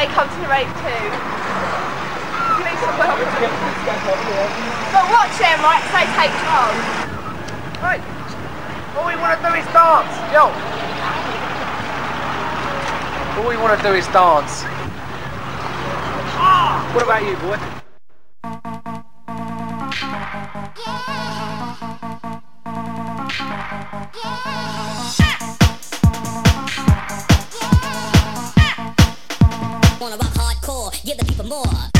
say come to the rave too. Please and welcome. But watch them, right? Say take charge. Right. All we want to do is dance. Yo. All we want to do is dance. Ah! What about you, boy? Wanna rock hardcore, give the people more.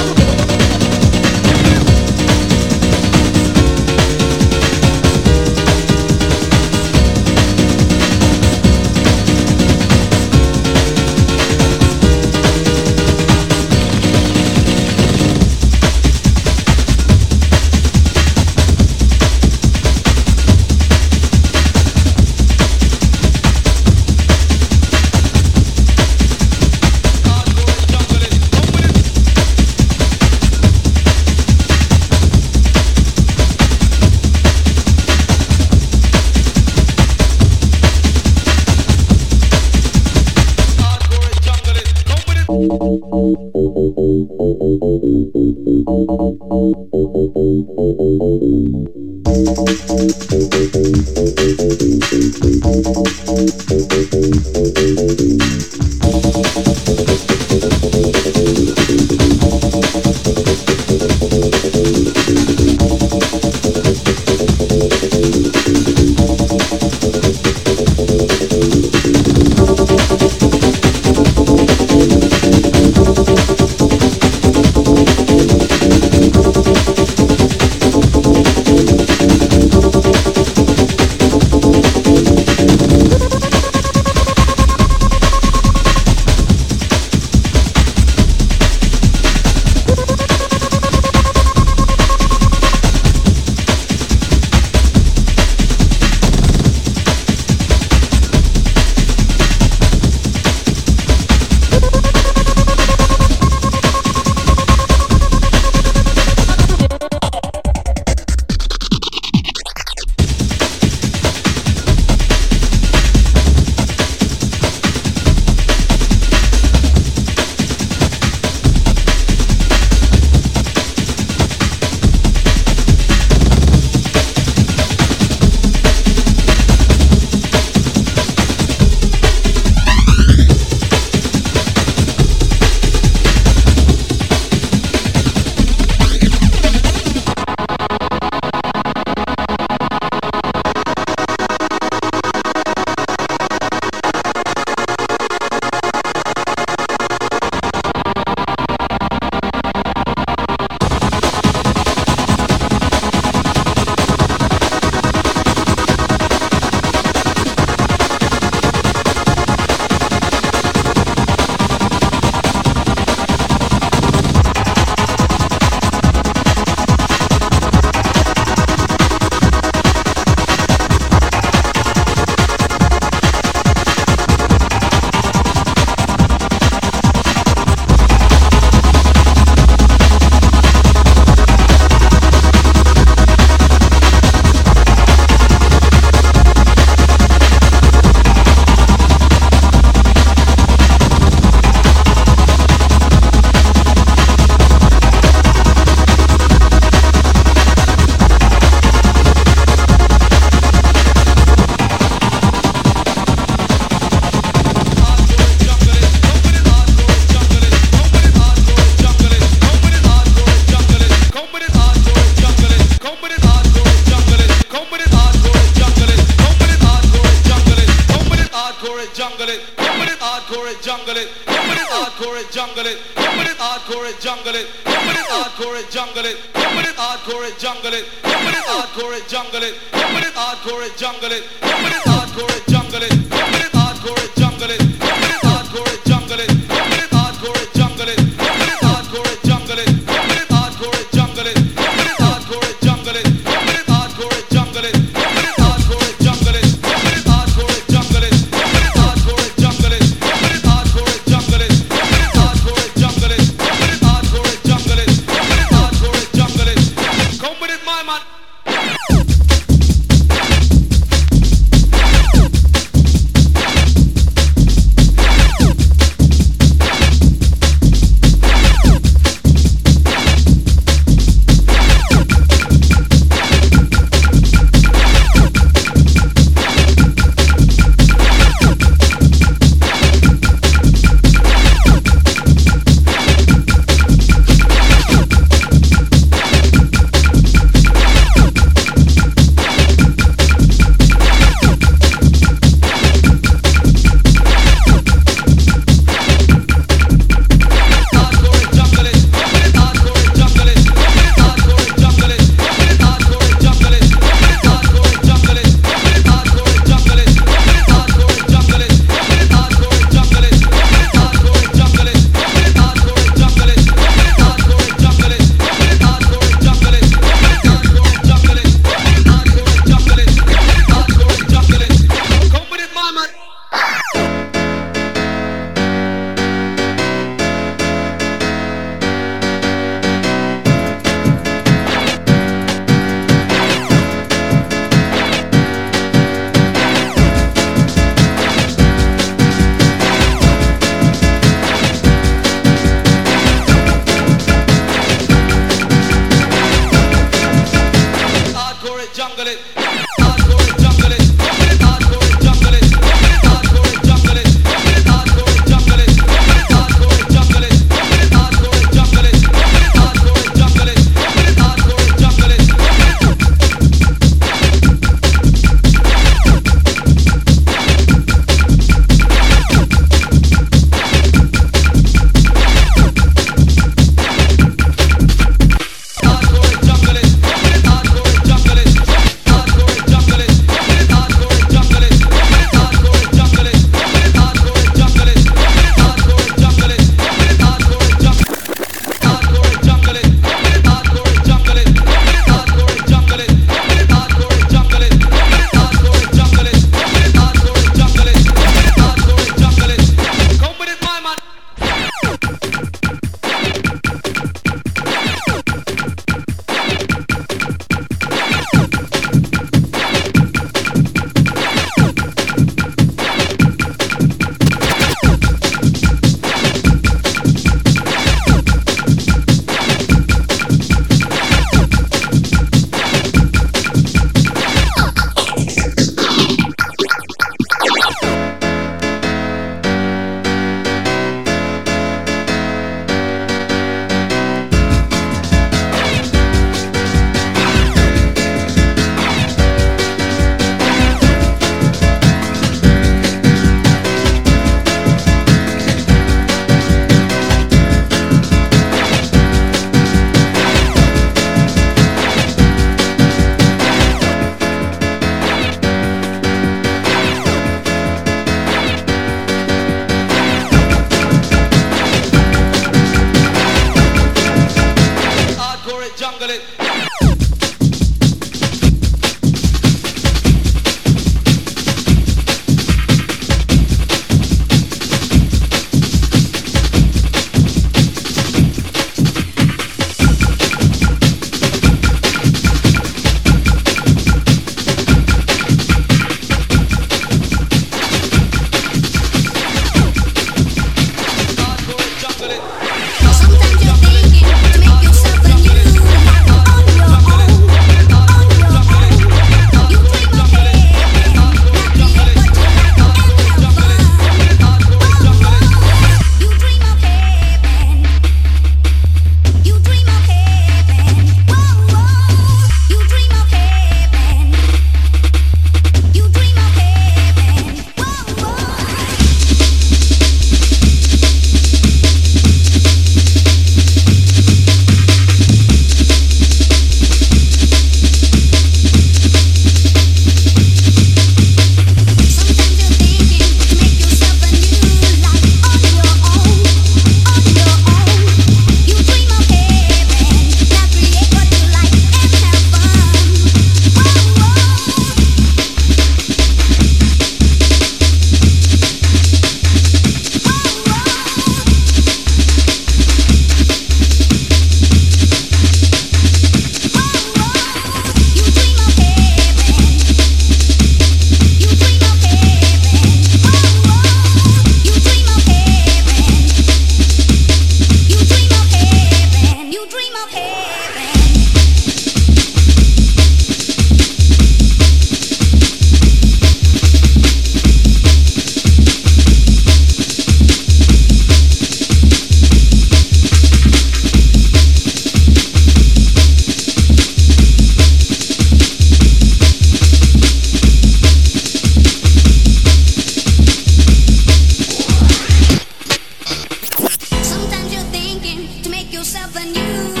Yourself